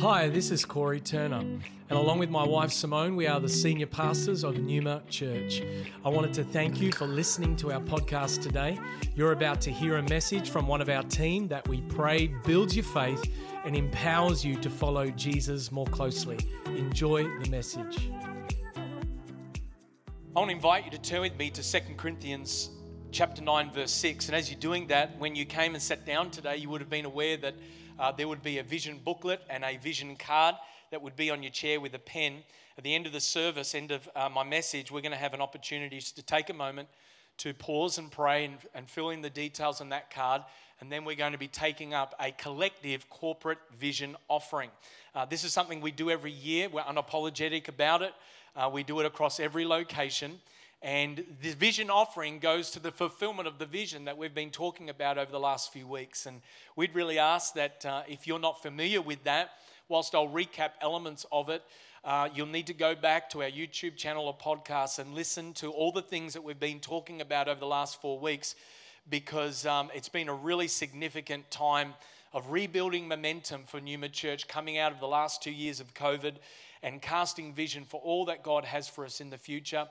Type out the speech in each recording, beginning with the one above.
Hi, this is Corey Turner, and along with my wife Simone, we are the senior pastors of Numa Church. I wanted to thank you for listening to our podcast today. You're about to hear a message from one of our team that we pray builds your faith and empowers you to follow Jesus more closely. Enjoy the message. I want to invite you to turn with me to 2 Corinthians chapter 9 verse 6 and as you're doing that when you came and sat down today you would have been aware that uh, there would be a vision booklet and a vision card that would be on your chair with a pen. At the end of the service, end of uh, my message, we're going to have an opportunity to take a moment to pause and pray and, and fill in the details on that card. And then we're going to be taking up a collective corporate vision offering. Uh, this is something we do every year. We're unapologetic about it. Uh, we do it across every location. And the vision offering goes to the fulfillment of the vision that we've been talking about over the last few weeks. And we'd really ask that uh, if you're not familiar with that, whilst I'll recap elements of it, uh, you'll need to go back to our YouTube channel or podcast and listen to all the things that we've been talking about over the last four weeks because um, it's been a really significant time of rebuilding momentum for Numa Church coming out of the last two years of COVID and casting vision for all that God has for us in the future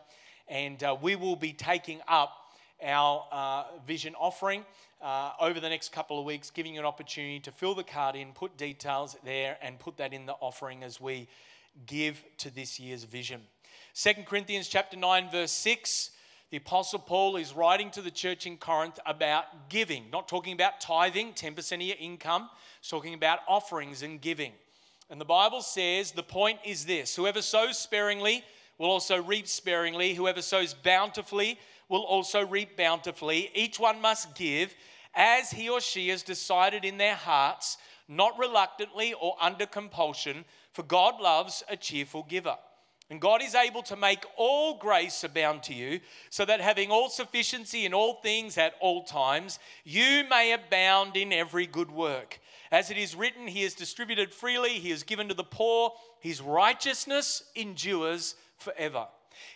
and uh, we will be taking up our uh, vision offering uh, over the next couple of weeks, giving you an opportunity to fill the card in, put details there, and put that in the offering as we give to this year's vision. 2 Corinthians chapter 9, verse 6. The Apostle Paul is writing to the church in Corinth about giving, not talking about tithing, 10% of your income, it's talking about offerings and giving. And the Bible says the point is this whoever sows sparingly will also reap sparingly. Whoever sows bountifully will also reap bountifully. Each one must give as he or she has decided in their hearts, not reluctantly or under compulsion, for God loves a cheerful giver. And God is able to make all grace abound to you, so that having all sufficiency in all things at all times, you may abound in every good work. As it is written, He has distributed freely, He has given to the poor, His righteousness endures forever.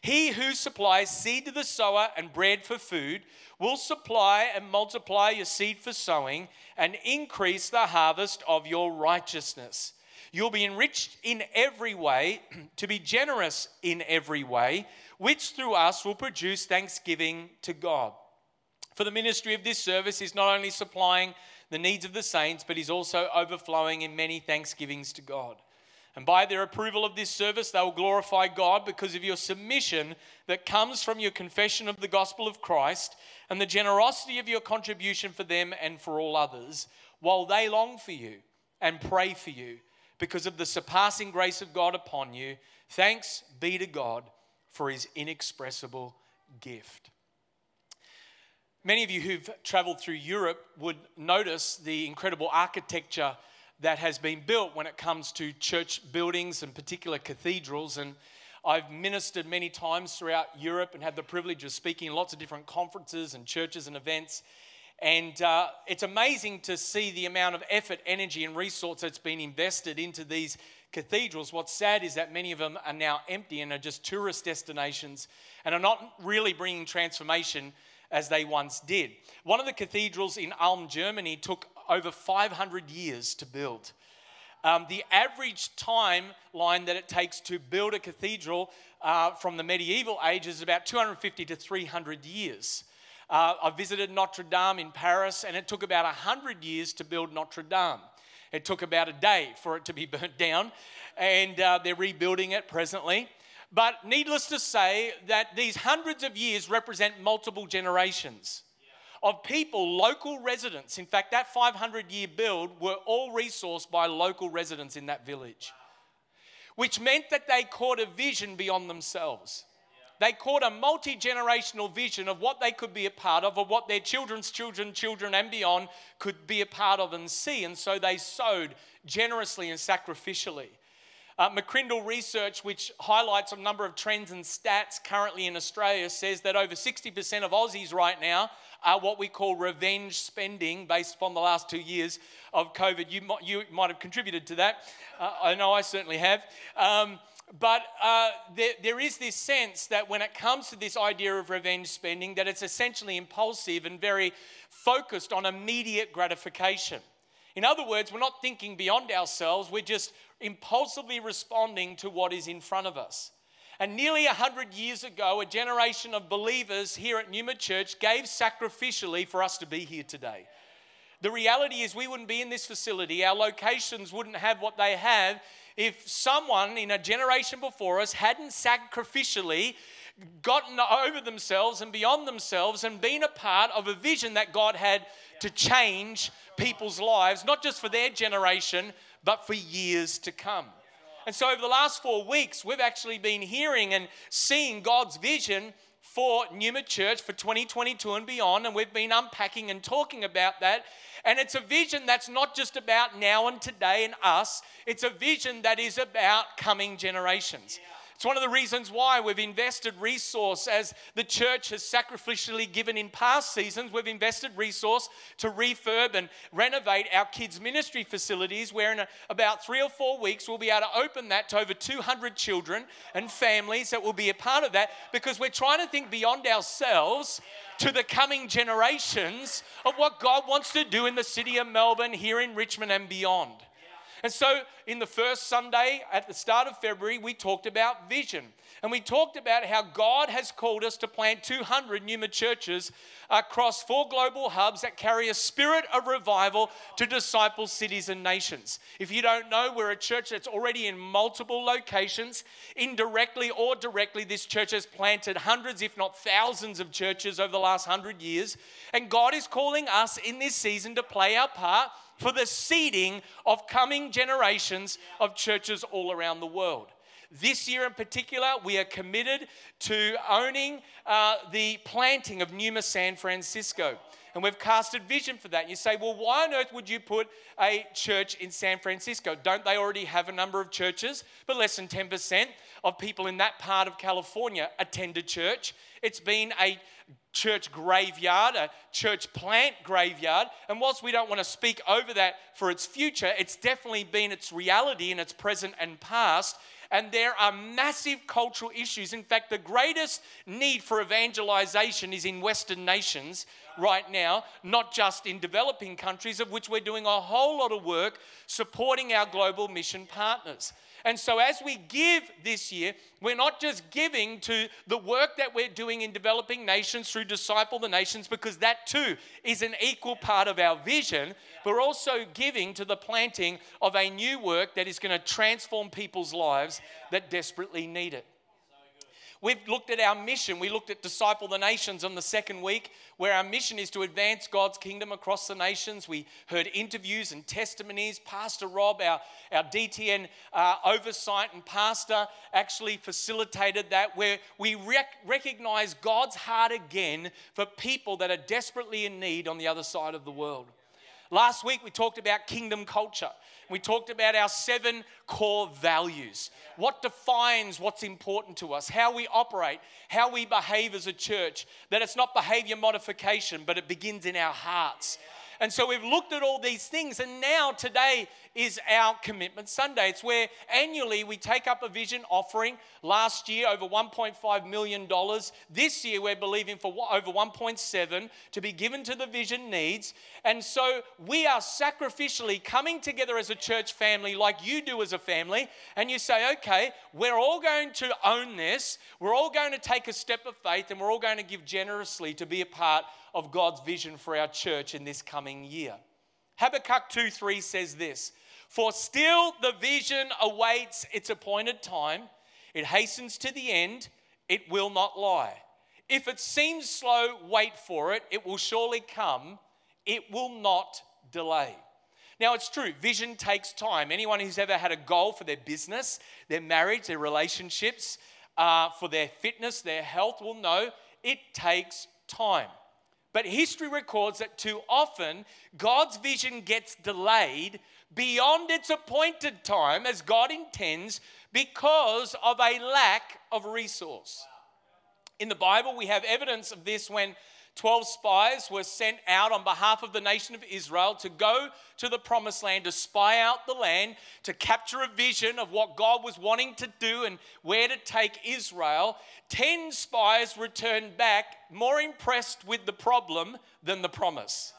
He who supplies seed to the sower and bread for food will supply and multiply your seed for sowing and increase the harvest of your righteousness. You'll be enriched in every way, to be generous in every way, which through us will produce thanksgiving to God. For the ministry of this service is not only supplying the needs of the saints, but is also overflowing in many thanksgivings to God. And by their approval of this service, they will glorify God because of your submission that comes from your confession of the gospel of Christ and the generosity of your contribution for them and for all others, while they long for you and pray for you because of the surpassing grace of God upon you. Thanks be to God for his inexpressible gift. Many of you who've traveled through Europe would notice the incredible architecture that has been built when it comes to church buildings and particular cathedrals. And I've ministered many times throughout Europe and had the privilege of speaking in lots of different conferences and churches and events. And uh, it's amazing to see the amount of effort, energy, and resource that's been invested into these cathedrals. What's sad is that many of them are now empty and are just tourist destinations and are not really bringing transformation as they once did. One of the cathedrals in Ulm, Germany, took over 500 years to build. Um, the average timeline that it takes to build a cathedral uh, from the medieval age is about 250 to 300 years. Uh, I visited Notre Dame in Paris, and it took about 100 years to build Notre Dame. It took about a day for it to be burnt down, and uh, they're rebuilding it presently. But needless to say, that these hundreds of years represent multiple generations of people, local residents. In fact, that 500 year build were all resourced by local residents in that village, which meant that they caught a vision beyond themselves. They caught a multi generational vision of what they could be a part of, or what their children's children, children, and beyond could be a part of and see. And so they sowed generously and sacrificially. Uh, McCrindle research, which highlights a number of trends and stats currently in Australia, says that over 60% of Aussies right now are what we call revenge spending based upon the last two years of COVID. You might, you might have contributed to that. Uh, I know I certainly have. Um, but uh, there, there is this sense that when it comes to this idea of revenge spending, that it's essentially impulsive and very focused on immediate gratification. In other words, we're not thinking beyond ourselves, we're just impulsively responding to what is in front of us. And nearly 100 years ago, a generation of believers here at Numa Church gave sacrificially for us to be here today. The reality is, we wouldn't be in this facility, our locations wouldn't have what they have if someone in a generation before us hadn't sacrificially gotten over themselves and beyond themselves and been a part of a vision that God had to change people's lives, not just for their generation, but for years to come. And so, over the last four weeks, we've actually been hearing and seeing God's vision for Numa Church for 2022 and beyond. And we've been unpacking and talking about that. And it's a vision that's not just about now and today and us, it's a vision that is about coming generations. It's one of the reasons why we've invested resource as the church has sacrificially given in past seasons. We've invested resource to refurb and renovate our kids' ministry facilities, where in a, about three or four weeks we'll be able to open that to over 200 children and families that will be a part of that because we're trying to think beyond ourselves to the coming generations of what God wants to do in the city of Melbourne, here in Richmond, and beyond. And so, in the first Sunday at the start of February, we talked about vision. And we talked about how God has called us to plant 200 Numa churches across four global hubs that carry a spirit of revival to disciple cities and nations. If you don't know, we're a church that's already in multiple locations. Indirectly or directly, this church has planted hundreds, if not thousands, of churches over the last hundred years. And God is calling us in this season to play our part for the seeding of coming generations of churches all around the world. This year in particular, we are committed to owning uh, the planting of Numa San Francisco. And we've casted vision for that. You say, well, why on earth would you put a church in San Francisco? Don't they already have a number of churches? But less than 10% of people in that part of California attend a church. It's been a church graveyard, a church plant graveyard. And whilst we don't want to speak over that for its future, it's definitely been its reality in its present and past. And there are massive cultural issues. In fact, the greatest need for evangelization is in Western nations right now, not just in developing countries, of which we're doing a whole lot of work supporting our global mission partners. And so, as we give this year, we're not just giving to the work that we're doing in developing nations through Disciple the Nations, because that too is an equal part of our vision. But we're also giving to the planting of a new work that is going to transform people's lives that desperately need it. We've looked at our mission. We looked at Disciple the Nations on the second week, where our mission is to advance God's kingdom across the nations. We heard interviews and testimonies. Pastor Rob, our, our DTN uh, oversight and pastor, actually facilitated that, where we rec- recognize God's heart again for people that are desperately in need on the other side of the world. Last week, we talked about kingdom culture. We talked about our seven core values. What defines what's important to us, how we operate, how we behave as a church. That it's not behavior modification, but it begins in our hearts. And so we've looked at all these things, and now today is our Commitment Sunday. It's where annually we take up a vision offering. Last year, over $1.5 million. This year, we're believing for over 1.7 to be given to the vision needs. And so we are sacrificially coming together as a church family, like you do as a family, and you say, okay, we're all going to own this. We're all going to take a step of faith, and we're all going to give generously to be a part of God's vision for our church in this coming year. Habakkuk 2 3 says this For still the vision awaits its appointed time, it hastens to the end, it will not lie. If it seems slow, wait for it, it will surely come, it will not delay. Now, it's true, vision takes time. Anyone who's ever had a goal for their business, their marriage, their relationships, uh, for their fitness, their health will know it takes time. But history records that too often God's vision gets delayed beyond its appointed time as God intends because of a lack of resource. In the Bible, we have evidence of this when 12 spies were sent out on behalf of the nation of Israel to go to the promised land, to spy out the land, to capture a vision of what God was wanting to do and where to take Israel. 10 spies returned back more impressed with the problem than the promise.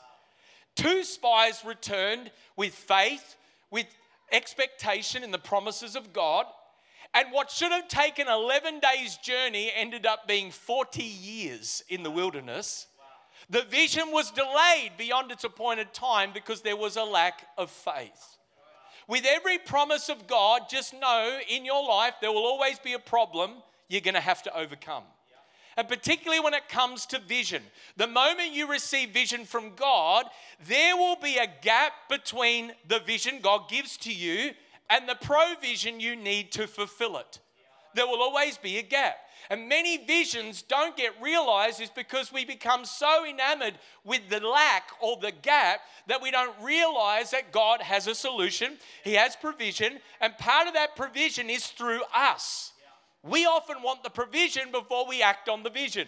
Two spies returned with faith, with expectation in the promises of God. And what should have taken 11 days' journey ended up being 40 years in the wilderness. The vision was delayed beyond its appointed time because there was a lack of faith. With every promise of God, just know in your life there will always be a problem you're going to have to overcome. And particularly when it comes to vision, the moment you receive vision from God, there will be a gap between the vision God gives to you and the provision you need to fulfill it. There will always be a gap. And many visions don't get realized is because we become so enamored with the lack or the gap that we don't realize that God has a solution, He has provision, and part of that provision is through us. We often want the provision before we act on the vision.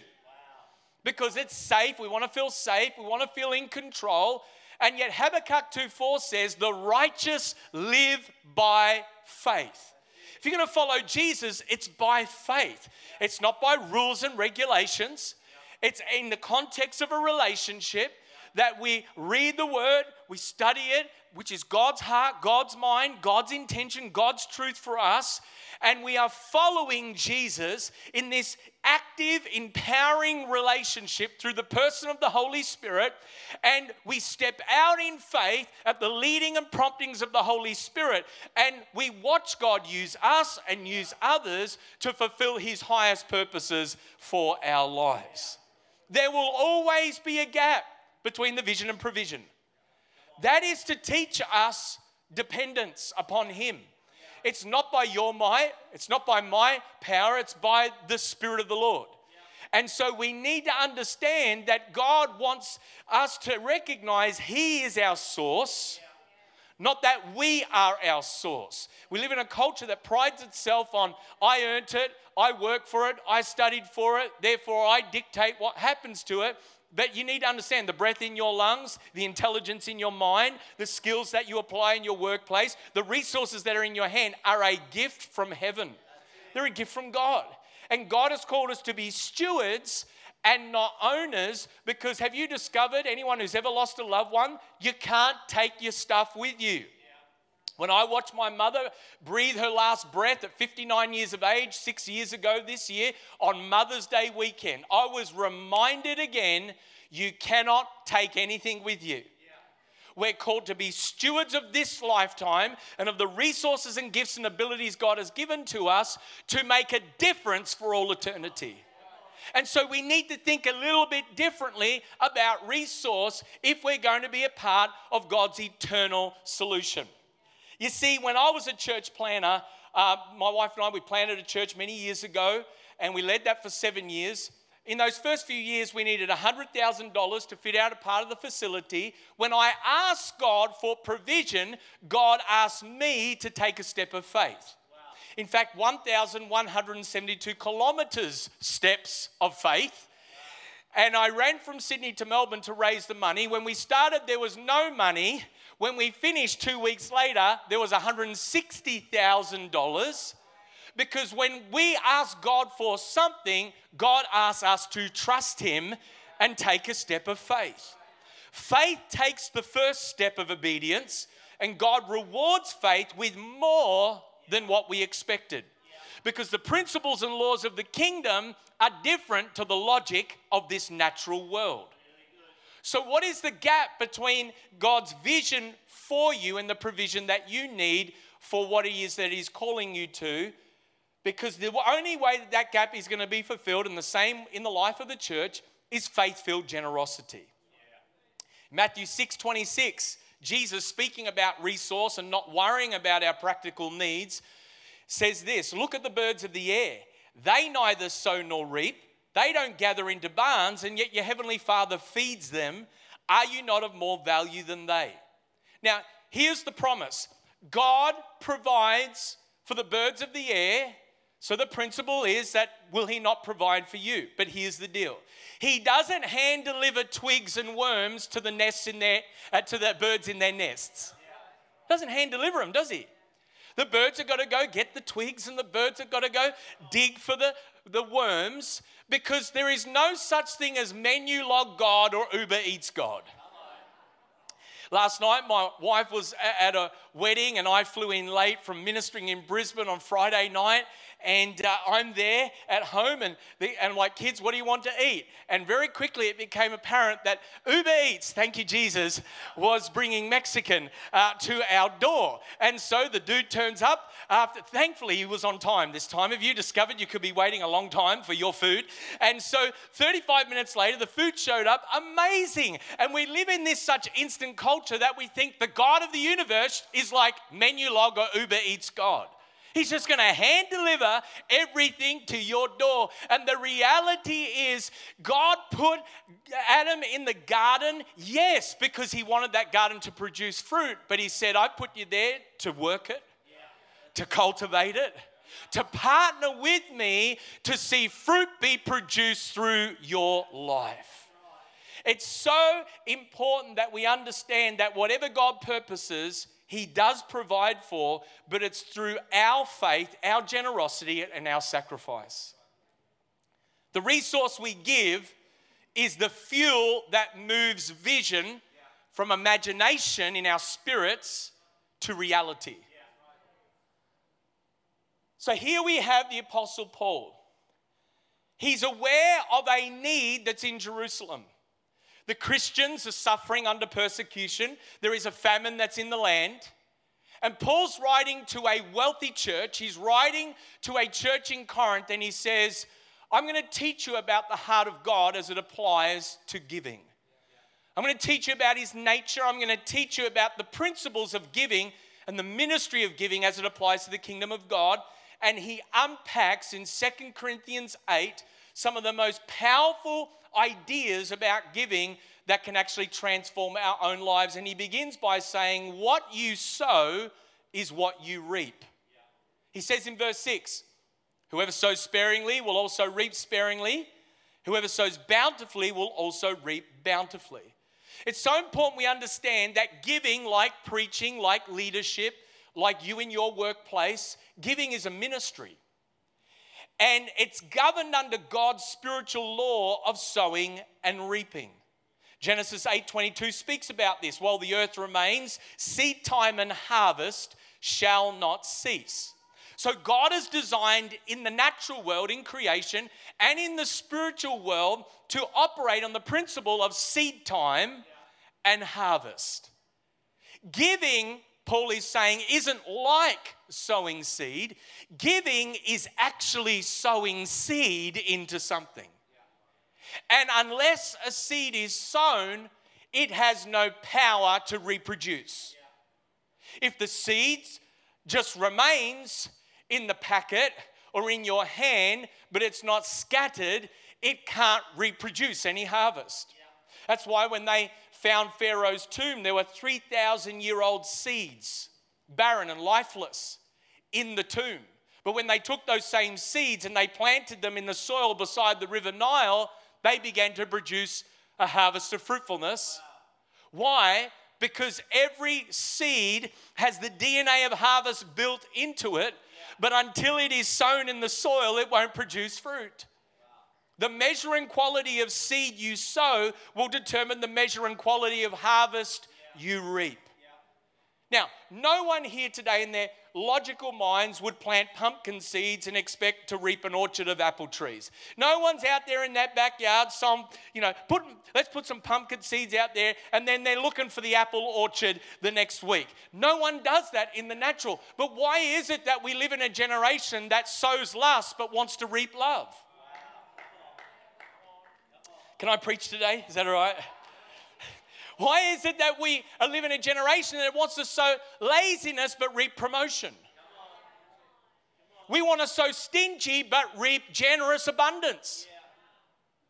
Because it's safe, we want to feel safe, we want to feel in control. And yet Habakkuk 2:4 says, "The righteous live by faith." If you're going to follow Jesus, it's by faith. It's not by rules and regulations. It's in the context of a relationship that we read the word, we study it, which is God's heart, God's mind, God's intention, God's truth for us. And we are following Jesus in this active, empowering relationship through the person of the Holy Spirit. And we step out in faith at the leading and promptings of the Holy Spirit. And we watch God use us and use others to fulfill His highest purposes for our lives. There will always be a gap between the vision and provision. That is to teach us dependence upon Him. It's not by your might, it's not by my power, it's by the Spirit of the Lord. And so we need to understand that God wants us to recognize He is our source, not that we are our source. We live in a culture that prides itself on I earned it, I work for it, I studied for it, therefore I dictate what happens to it. But you need to understand the breath in your lungs, the intelligence in your mind, the skills that you apply in your workplace, the resources that are in your hand are a gift from heaven. They're a gift from God. And God has called us to be stewards and not owners because have you discovered, anyone who's ever lost a loved one, you can't take your stuff with you. When I watched my mother breathe her last breath at 59 years of age, six years ago this year, on Mother's Day weekend, I was reminded again you cannot take anything with you. We're called to be stewards of this lifetime and of the resources and gifts and abilities God has given to us to make a difference for all eternity. And so we need to think a little bit differently about resource if we're going to be a part of God's eternal solution. You see, when I was a church planter, uh, my wife and I, we planted a church many years ago, and we led that for seven years. In those first few years, we needed $100,000 to fit out a part of the facility. When I asked God for provision, God asked me to take a step of faith. In fact, 1,172 kilometers steps of faith. And I ran from Sydney to Melbourne to raise the money. When we started, there was no money. When we finished two weeks later, there was $160,000 because when we ask God for something, God asks us to trust Him and take a step of faith. Faith takes the first step of obedience, and God rewards faith with more than what we expected. Because the principles and laws of the kingdom are different to the logic of this natural world. So, what is the gap between God's vision for you and the provision that you need for what it is that He's calling you to? Because the only way that that gap is going to be fulfilled, and the same in the life of the church, is faith filled generosity. Yeah. Matthew 6 26, Jesus speaking about resource and not worrying about our practical needs, says this Look at the birds of the air. They neither sow nor reap they don't gather into barns, and yet your heavenly Father feeds them. Are you not of more value than they? Now, here's the promise God provides for the birds of the air. So the principle is that will he not provide for you? But here's the deal. He doesn't hand deliver twigs and worms to the nests in their uh, to the birds in their nests. Doesn't hand deliver them, does he? The birds have got to go get the twigs and the birds have got to go dig for the, the worms because there is no such thing as Menulog God or Uber Eats God. last night my wife was at a wedding and I flew in late from ministering in Brisbane on Friday night and uh, I'm there at home, and, the, and like, kids, what do you want to eat? And very quickly it became apparent that Uber Eats, thank you, Jesus, was bringing Mexican uh, to our door. And so the dude turns up. After, thankfully, he was on time this time. Have you discovered you could be waiting a long time for your food? And so 35 minutes later, the food showed up. Amazing. And we live in this such instant culture that we think the God of the universe is like Menulog or Uber Eats God. He's just going to hand deliver everything to your door. And the reality is, God put Adam in the garden, yes, because he wanted that garden to produce fruit. But he said, I put you there to work it, to cultivate it to partner with me to see fruit be produced through your life. It's so important that we understand that whatever God purposes, he does provide for, but it's through our faith, our generosity, and our sacrifice. The resource we give is the fuel that moves vision from imagination in our spirits to reality. So here we have the Apostle Paul. He's aware of a need that's in Jerusalem. The Christians are suffering under persecution. There is a famine that's in the land. And Paul's writing to a wealthy church. He's writing to a church in Corinth and he says, I'm going to teach you about the heart of God as it applies to giving. I'm going to teach you about his nature. I'm going to teach you about the principles of giving and the ministry of giving as it applies to the kingdom of God. And he unpacks in Second Corinthians 8 some of the most powerful ideas about giving that can actually transform our own lives. And he begins by saying, What you sow is what you reap. He says in verse 6 Whoever sows sparingly will also reap sparingly. Whoever sows bountifully will also reap bountifully. It's so important we understand that giving, like preaching, like leadership, like you in your workplace, giving is a ministry and it's governed under God's spiritual law of sowing and reaping. Genesis 8:22 speaks about this. While the earth remains, seed time and harvest shall not cease. So God has designed in the natural world, in creation, and in the spiritual world to operate on the principle of seed time and harvest. Giving Paul is saying isn't like sowing seed. Giving is actually sowing seed into something. And unless a seed is sown, it has no power to reproduce. If the seed just remains in the packet or in your hand, but it's not scattered, it can't reproduce any harvest. That's why when they found Pharaoh's tomb, there were 3,000 year old seeds, barren and lifeless, in the tomb. But when they took those same seeds and they planted them in the soil beside the River Nile, they began to produce a harvest of fruitfulness. Why? Because every seed has the DNA of harvest built into it, but until it is sown in the soil, it won't produce fruit. The measure and quality of seed you sow will determine the measure and quality of harvest you reap. Now, no one here today in their logical minds would plant pumpkin seeds and expect to reap an orchard of apple trees. No one's out there in that backyard, some, you know, put, let's put some pumpkin seeds out there and then they're looking for the apple orchard the next week. No one does that in the natural. But why is it that we live in a generation that sows lust but wants to reap love? Can I preach today? Is that all right? Why is it that we are living in a generation that wants to sow laziness but reap promotion? We want to sow stingy but reap generous abundance.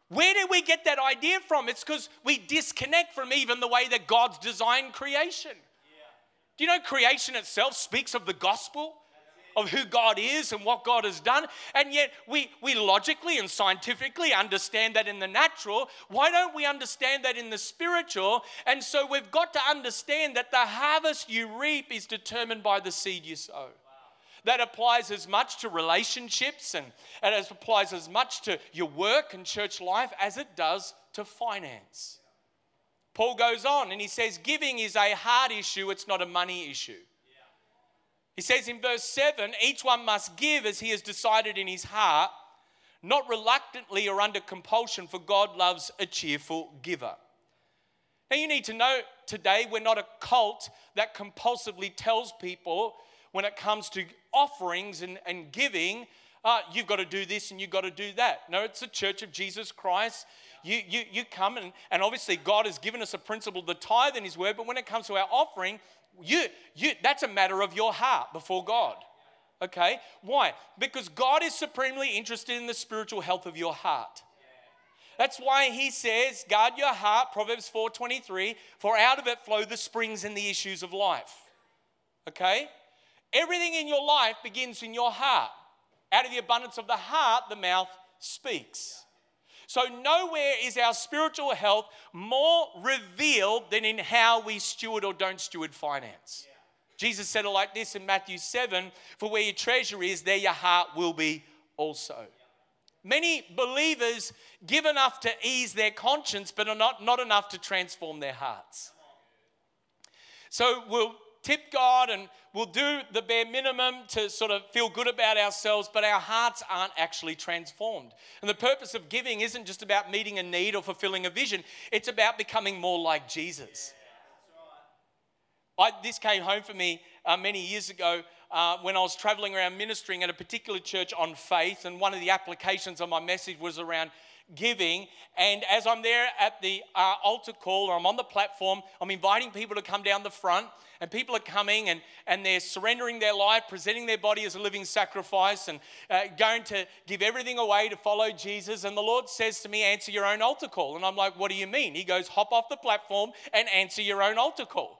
Where did we get that idea from? It's because we disconnect from even the way that God's designed creation. Do you know creation itself speaks of the gospel? Of who God is and what God has done. And yet we, we logically and scientifically understand that in the natural. Why don't we understand that in the spiritual? And so we've got to understand that the harvest you reap is determined by the seed you sow. That applies as much to relationships and, and it applies as much to your work and church life as it does to finance. Paul goes on and he says, Giving is a heart issue, it's not a money issue. He says in verse 7 each one must give as he has decided in his heart, not reluctantly or under compulsion, for God loves a cheerful giver. Now, you need to know today we're not a cult that compulsively tells people when it comes to offerings and, and giving, uh, you've got to do this and you've got to do that. No, it's the church of Jesus Christ. You, you, you come and, and obviously God has given us a principle, the tithe in His word, but when it comes to our offering, you, you, that's a matter of your heart before God. Okay? Why? Because God is supremely interested in the spiritual health of your heart. That's why he says, guard your heart, Proverbs 4:23, for out of it flow the springs and the issues of life. Okay? Everything in your life begins in your heart. Out of the abundance of the heart, the mouth speaks. So, nowhere is our spiritual health more revealed than in how we steward or don't steward finance. Yeah. Jesus said it like this in Matthew 7 For where your treasure is, there your heart will be also. Many believers give enough to ease their conscience, but are not, not enough to transform their hearts. So, we'll tip God and we'll do the bare minimum to sort of feel good about ourselves, but our hearts aren't actually transformed. And the purpose of giving isn't just about meeting a need or fulfilling a vision, it's about becoming more like Jesus. I, this came home for me uh, many years ago uh, when I was traveling around ministering at a particular church on faith, and one of the applications of my message was around giving. And as I'm there at the uh, altar call or I'm on the platform, I'm inviting people to come down the front. And people are coming and, and they're surrendering their life, presenting their body as a living sacrifice, and uh, going to give everything away to follow Jesus. And the Lord says to me, Answer your own altar call. And I'm like, What do you mean? He goes, Hop off the platform and answer your own altar call.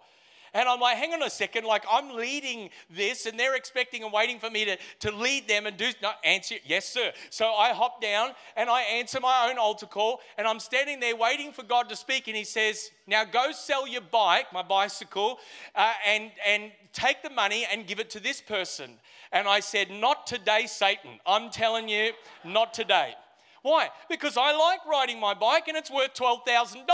And I'm like, hang on a second, like I'm leading this and they're expecting and waiting for me to, to lead them and do no answer. Yes, sir. So I hop down and I answer my own altar call and I'm standing there waiting for God to speak. And he says, Now go sell your bike, my bicycle, uh, and, and take the money and give it to this person. And I said, Not today, Satan. I'm telling you, not today. Why? Because I like riding my bike and it's worth $12,000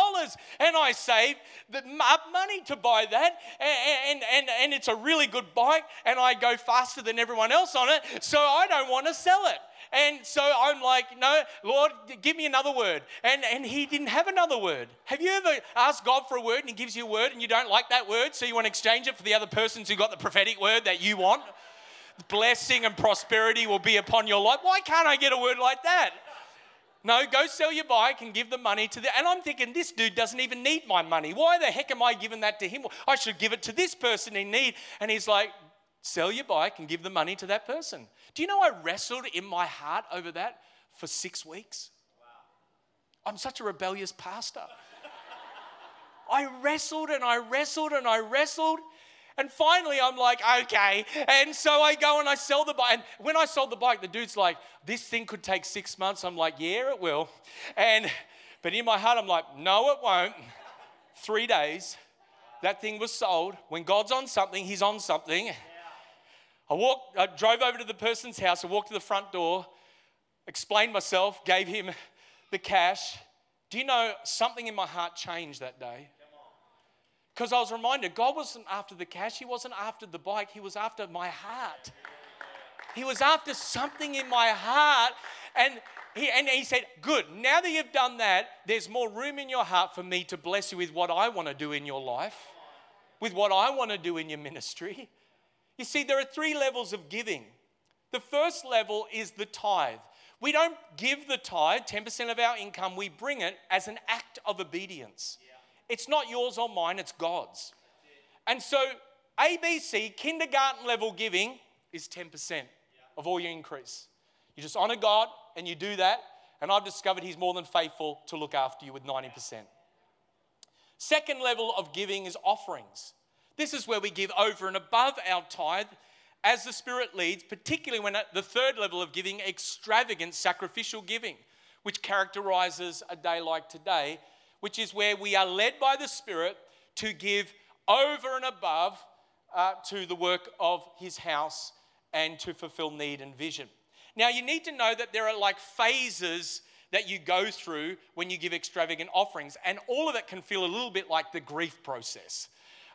and I save up money to buy that and, and, and it's a really good bike and I go faster than everyone else on it, so I don't want to sell it. And so I'm like, no, Lord, give me another word. And, and he didn't have another word. Have you ever asked God for a word and he gives you a word and you don't like that word, so you want to exchange it for the other persons who got the prophetic word that you want? Blessing and prosperity will be upon your life. Why can't I get a word like that? No, go sell your bike and give the money to the. And I'm thinking, this dude doesn't even need my money. Why the heck am I giving that to him? I should give it to this person in need. And he's like, sell your bike and give the money to that person. Do you know I wrestled in my heart over that for six weeks? Wow. I'm such a rebellious pastor. I wrestled and I wrestled and I wrestled. And finally, I'm like, okay. And so I go and I sell the bike. And when I sold the bike, the dude's like, this thing could take six months. I'm like, yeah, it will. And but in my heart, I'm like, no, it won't. Three days, that thing was sold. When God's on something, He's on something. I walked, I drove over to the person's house. I walked to the front door, explained myself, gave him the cash. Do you know something in my heart changed that day? Because I was reminded God wasn't after the cash, He wasn't after the bike, He was after my heart. He was after something in my heart. And he, and he said, Good, now that you've done that, there's more room in your heart for me to bless you with what I want to do in your life, with what I want to do in your ministry. You see, there are three levels of giving. The first level is the tithe. We don't give the tithe, 10% of our income, we bring it as an act of obedience. Yeah. It's not yours or mine, it's God's. And so, ABC, kindergarten level giving, is 10% of all your increase. You just honor God and you do that, and I've discovered He's more than faithful to look after you with 90%. Second level of giving is offerings. This is where we give over and above our tithe as the Spirit leads, particularly when at the third level of giving, extravagant sacrificial giving, which characterizes a day like today which is where we are led by the Spirit to give over and above uh, to the work of His house and to fulfill need and vision. Now, you need to know that there are like phases that you go through when you give extravagant offerings. And all of it can feel a little bit like the grief process.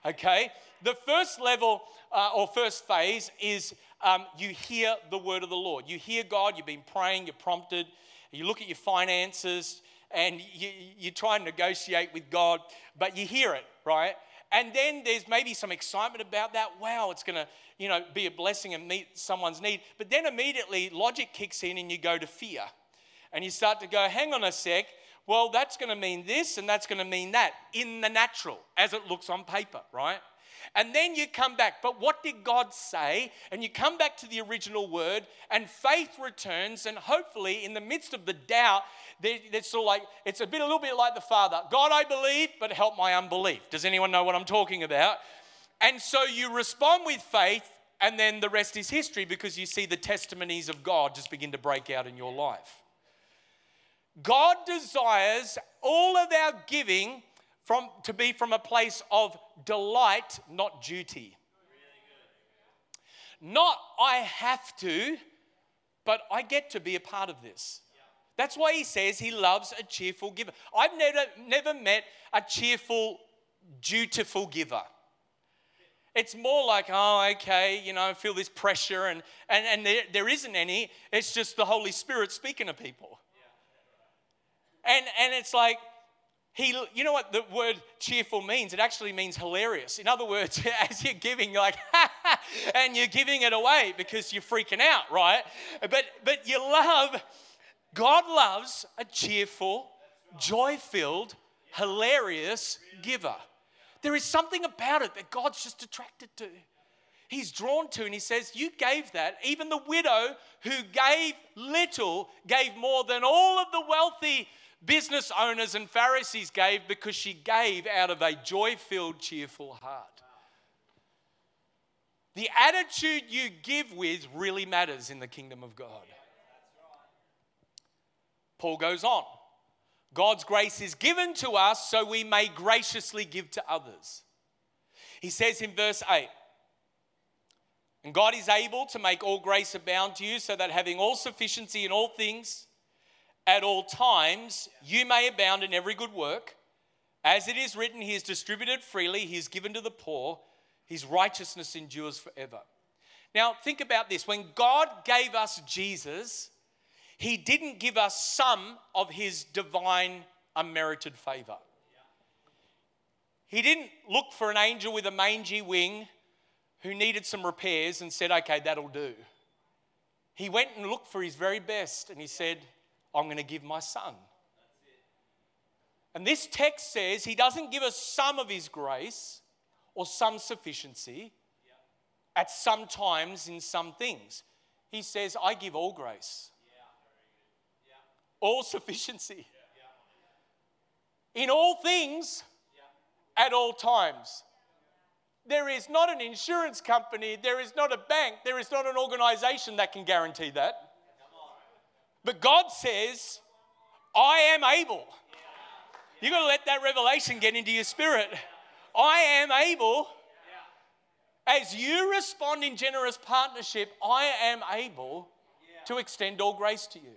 Okay? The first level uh, or first phase is um, you hear the word of the Lord. You hear God, you've been praying, you're prompted, you look at your finances, and you, you try and negotiate with God, but you hear it, right? And then there's maybe some excitement about that. Wow, it's going to, you know, be a blessing and meet someone's need. But then immediately logic kicks in and you go to fear. And you start to go, hang on a sec. Well, that's going to mean this and that's going to mean that in the natural as it looks on paper, right? And then you come back, but what did God say? And you come back to the original word, and faith returns. And hopefully, in the midst of the doubt, it's sort of like it's a bit, a little bit like the Father. God, I believe, but help my unbelief. Does anyone know what I'm talking about? And so you respond with faith, and then the rest is history because you see the testimonies of God just begin to break out in your life. God desires all of our giving from, to be from a place of delight, not duty. Not I have to, but I get to be a part of this. That's why he says he loves a cheerful giver. I've never, never met a cheerful, dutiful giver. It's more like, oh, okay, you know, I feel this pressure, and, and, and there, there isn't any. It's just the Holy Spirit speaking to people. And, and it's like, he, you know what the word cheerful means? It actually means hilarious. In other words, as you're giving, you're like, and you're giving it away because you're freaking out, right? But, but you love, God loves a cheerful, joy filled, hilarious giver. There is something about it that God's just attracted to. He's drawn to, and he says, You gave that. Even the widow who gave little gave more than all of the wealthy business owners and Pharisees gave because she gave out of a joy filled, cheerful heart. The attitude you give with really matters in the kingdom of God. Paul goes on God's grace is given to us so we may graciously give to others. He says in verse 8, and God is able to make all grace abound to you, so that having all sufficiency in all things, at all times, you may abound in every good work. As it is written, He is distributed freely, He is given to the poor, His righteousness endures forever. Now, think about this. When God gave us Jesus, He didn't give us some of His divine unmerited favor. He didn't look for an angel with a mangy wing who needed some repairs and said, okay, that'll do. He went and looked for his very best and he said, I'm going to give my son. And this text says he doesn't give us some of his grace or some sufficiency at some times in some things. He says, I give all grace, all sufficiency, in all things, at all times. There is not an insurance company, there is not a bank, there is not an organization that can guarantee that. But God says, I am able. You've got to let that revelation get into your spirit. I am able. As you respond in generous partnership, I am able to extend all grace to you.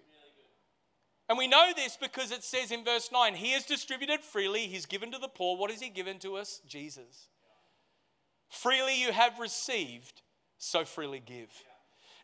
And we know this because it says in verse 9, He has distributed freely, He's given to the poor. What has He given to us? Jesus. Freely you have received, so freely give.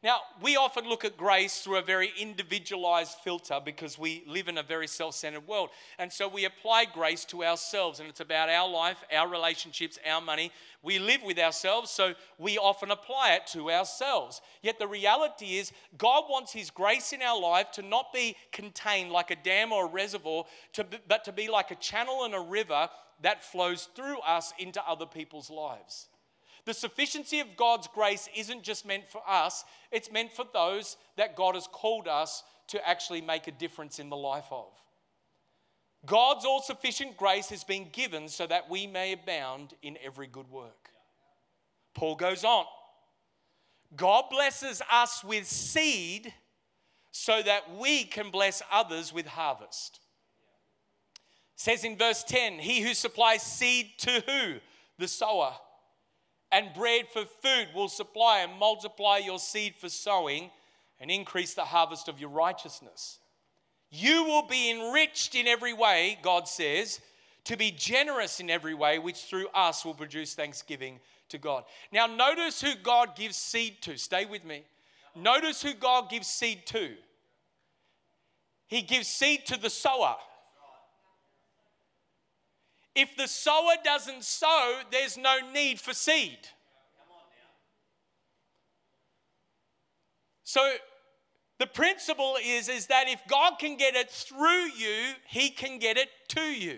Now, we often look at grace through a very individualized filter because we live in a very self centered world. And so we apply grace to ourselves, and it's about our life, our relationships, our money. We live with ourselves, so we often apply it to ourselves. Yet the reality is, God wants His grace in our life to not be contained like a dam or a reservoir, to be, but to be like a channel and a river that flows through us into other people's lives. The sufficiency of God's grace isn't just meant for us, it's meant for those that God has called us to actually make a difference in the life of. God's all sufficient grace has been given so that we may abound in every good work. Paul goes on God blesses us with seed so that we can bless others with harvest. says in verse 10 He who supplies seed to who? The sower and bread for food will supply and multiply your seed for sowing and increase the harvest of your righteousness. You will be enriched in every way, God says, to be generous in every way, which through us will produce thanksgiving to God. Now, notice who God gives seed to. Stay with me. Notice who God gives seed to. He gives seed to the sower. If the sower doesn't sow, there's no need for seed. So the principle is, is that if God can get it through you, He can get it to you.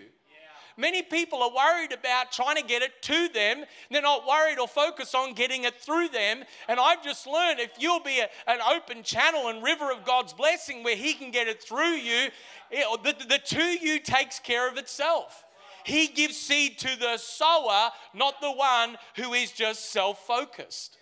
Many people are worried about trying to get it to them. They're not worried or focused on getting it through them. And I've just learned if you'll be a, an open channel and river of God's blessing where He can get it through you, it, the, the to you takes care of itself. He gives seed to the sower, not the one who is just self focused.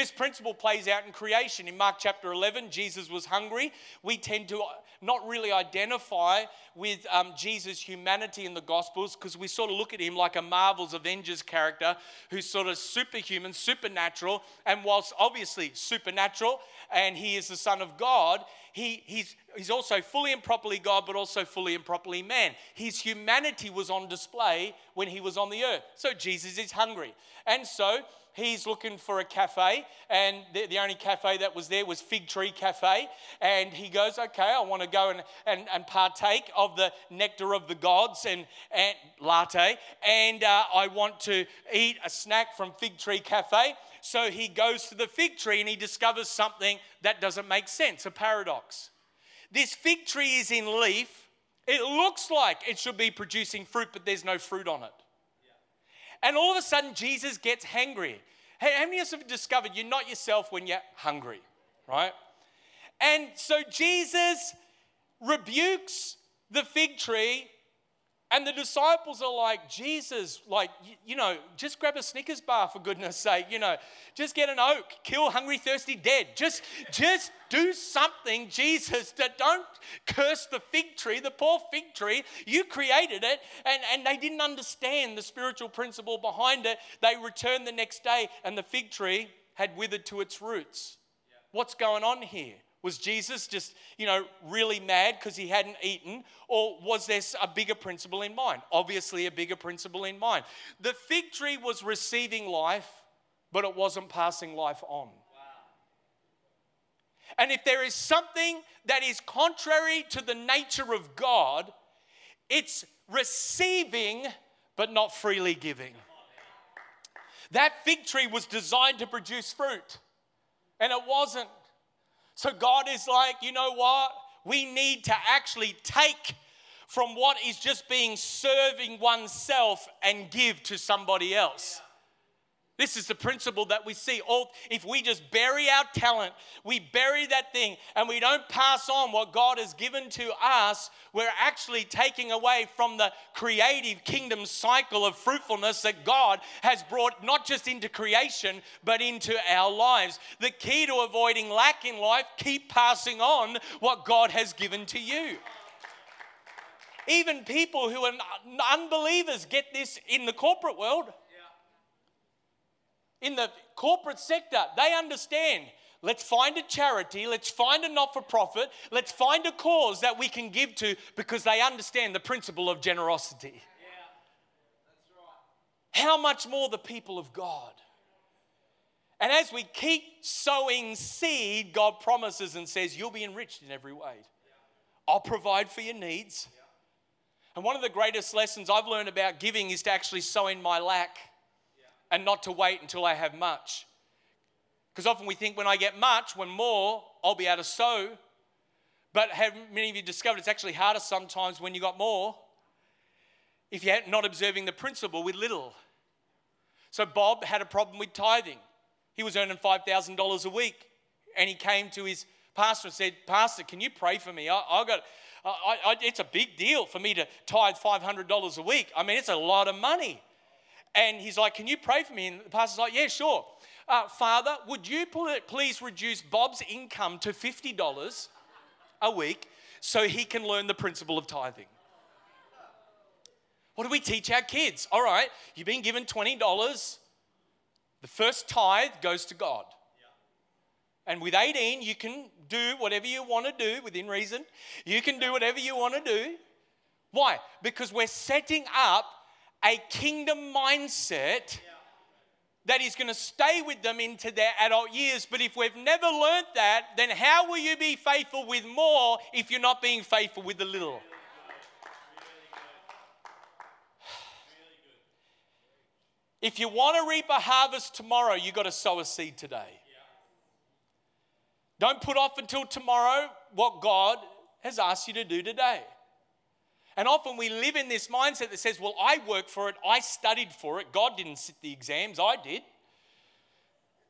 This principle plays out in creation. In Mark chapter 11, Jesus was hungry. We tend to not really identify with um, Jesus' humanity in the Gospels because we sort of look at him like a Marvel's Avengers character who's sort of superhuman, supernatural, and whilst obviously supernatural and he is the Son of God, he, he's, he's also fully and properly God, but also fully and properly man. His humanity was on display when he was on the earth. So Jesus is hungry. And so he's looking for a cafe, and the, the, only cafe that was there was Fig Tree Cafe. And he goes, Okay, I want to go and, and, and partake of the nectar of the gods and, and latte, and uh, I want to eat a snack from Fig Tree Cafe. So he goes to the fig tree and he discovers something that doesn't make sense a paradox. This fig tree is in leaf. It looks like it should be producing fruit, but there's no fruit on it. And all of a sudden, Jesus gets hangry. Hey, how many of us have discovered you're not yourself when you're hungry, right? And so Jesus rebukes the fig tree and the disciples are like, Jesus, like, you know, just grab a Snickers bar for goodness sake, you know, just get an oak, kill hungry, thirsty, dead. Just, just do something, Jesus, that don't curse the fig tree, the poor fig tree. You created it, and, and they didn't understand the spiritual principle behind it. They returned the next day, and the fig tree had withered to its roots. What's going on here? Was Jesus just, you know, really mad because he hadn't eaten? Or was there a bigger principle in mind? Obviously, a bigger principle in mind. The fig tree was receiving life, but it wasn't passing life on. And if there is something that is contrary to the nature of God, it's receiving, but not freely giving. That fig tree was designed to produce fruit, and it wasn't. So God is like, you know what? We need to actually take from what is just being serving oneself and give to somebody else. This is the principle that we see. All if we just bury our talent, we bury that thing, and we don't pass on what God has given to us, we're actually taking away from the creative kingdom cycle of fruitfulness that God has brought not just into creation, but into our lives. The key to avoiding lack in life, keep passing on what God has given to you. Even people who are unbelievers get this in the corporate world in the corporate sector, they understand. Let's find a charity, let's find a not for profit, let's find a cause that we can give to because they understand the principle of generosity. Yeah, right. How much more the people of God? And as we keep sowing seed, God promises and says, You'll be enriched in every way. I'll provide for your needs. And one of the greatest lessons I've learned about giving is to actually sow in my lack and not to wait until I have much. Because often we think when I get much, when more, I'll be able to sow. But have many of you discovered it's actually harder sometimes when you got more if you're not observing the principle with little. So Bob had a problem with tithing. He was earning $5,000 a week. And he came to his pastor and said, Pastor, can you pray for me? I, I got, I, I, it's a big deal for me to tithe $500 a week. I mean, it's a lot of money. And he's like, Can you pray for me? And the pastor's like, Yeah, sure. Uh, Father, would you please reduce Bob's income to $50 a week so he can learn the principle of tithing? What do we teach our kids? All right, you've been given $20. The first tithe goes to God. And with 18, you can do whatever you want to do within reason. You can do whatever you want to do. Why? Because we're setting up a kingdom mindset that is going to stay with them into their adult years. But if we've never learned that, then how will you be faithful with more if you're not being faithful with the little? If you want to reap a harvest tomorrow, you've got to sow a seed today. Don't put off until tomorrow what God has asked you to do today. And often we live in this mindset that says, Well, I work for it, I studied for it, God didn't sit the exams, I did.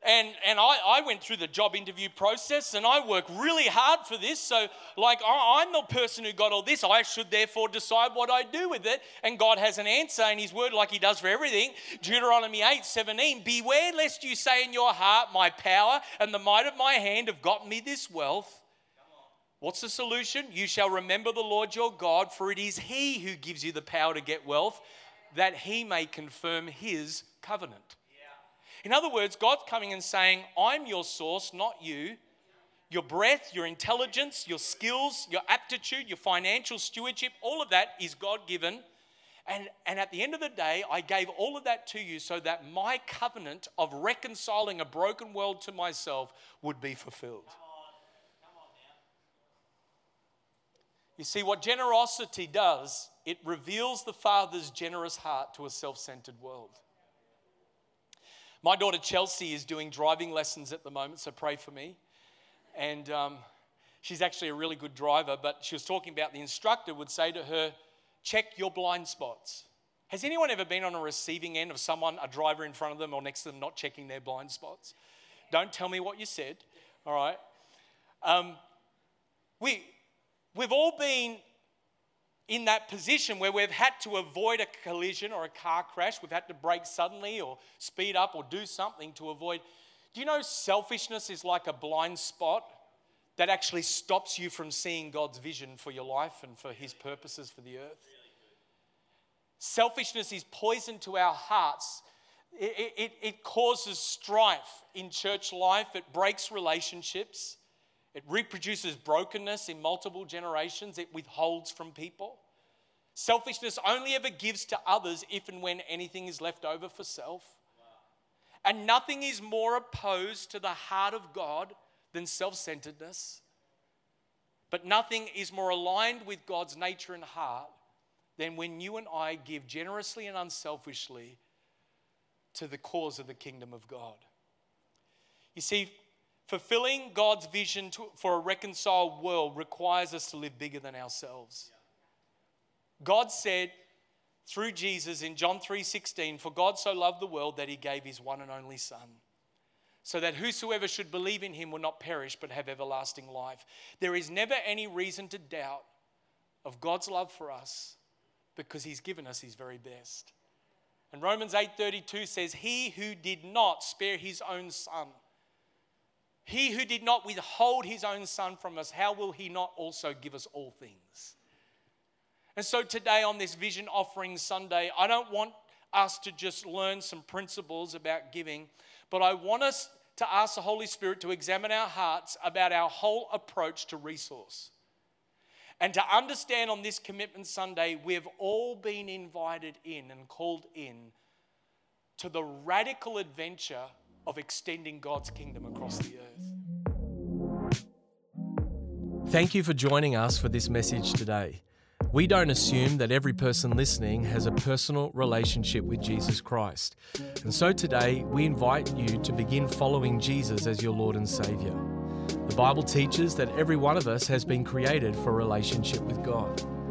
And, and I, I went through the job interview process and I worked really hard for this. So, like, I'm the person who got all this. I should therefore decide what I do with it. And God has an answer in His word, like He does for everything. Deuteronomy 8 17 Beware lest you say in your heart, My power and the might of my hand have gotten me this wealth. What's the solution? You shall remember the Lord your God, for it is He who gives you the power to get wealth, that He may confirm His covenant. In other words, God's coming and saying, I'm your source, not you. Your breath, your intelligence, your skills, your aptitude, your financial stewardship, all of that is God given. And, and at the end of the day, I gave all of that to you so that my covenant of reconciling a broken world to myself would be fulfilled. You see, what generosity does, it reveals the Father's generous heart to a self centered world. My daughter Chelsea is doing driving lessons at the moment, so pray for me. And um, she's actually a really good driver, but she was talking about the instructor would say to her, check your blind spots. Has anyone ever been on a receiving end of someone, a driver in front of them or next to them, not checking their blind spots? Don't tell me what you said, all right? Um, we, we've all been in that position where we've had to avoid a collision or a car crash, we've had to brake suddenly or speed up or do something to avoid. Do you know selfishness is like a blind spot that actually stops you from seeing God's vision for your life and for His purposes for the earth? Selfishness is poison to our hearts. It, it, it causes strife in church life, it breaks relationships. It reproduces brokenness in multiple generations. It withholds from people. Selfishness only ever gives to others if and when anything is left over for self. And nothing is more opposed to the heart of God than self centeredness. But nothing is more aligned with God's nature and heart than when you and I give generously and unselfishly to the cause of the kingdom of God. You see, Fulfilling God's vision to, for a reconciled world requires us to live bigger than ourselves. God said through Jesus in John 3:16, "For God so loved the world that he gave his one and only son." so that whosoever should believe in him will not perish but have everlasting life. There is never any reason to doubt of God's love for us because he's given us his very best. And Romans 8:32 says, "He who did not spare his own son, he who did not withhold his own son from us, how will he not also give us all things? And so today, on this Vision Offering Sunday, I don't want us to just learn some principles about giving, but I want us to ask the Holy Spirit to examine our hearts about our whole approach to resource. And to understand on this Commitment Sunday, we've all been invited in and called in to the radical adventure of extending God's kingdom across the earth. Thank you for joining us for this message today. We don't assume that every person listening has a personal relationship with Jesus Christ. And so today, we invite you to begin following Jesus as your Lord and Savior. The Bible teaches that every one of us has been created for relationship with God.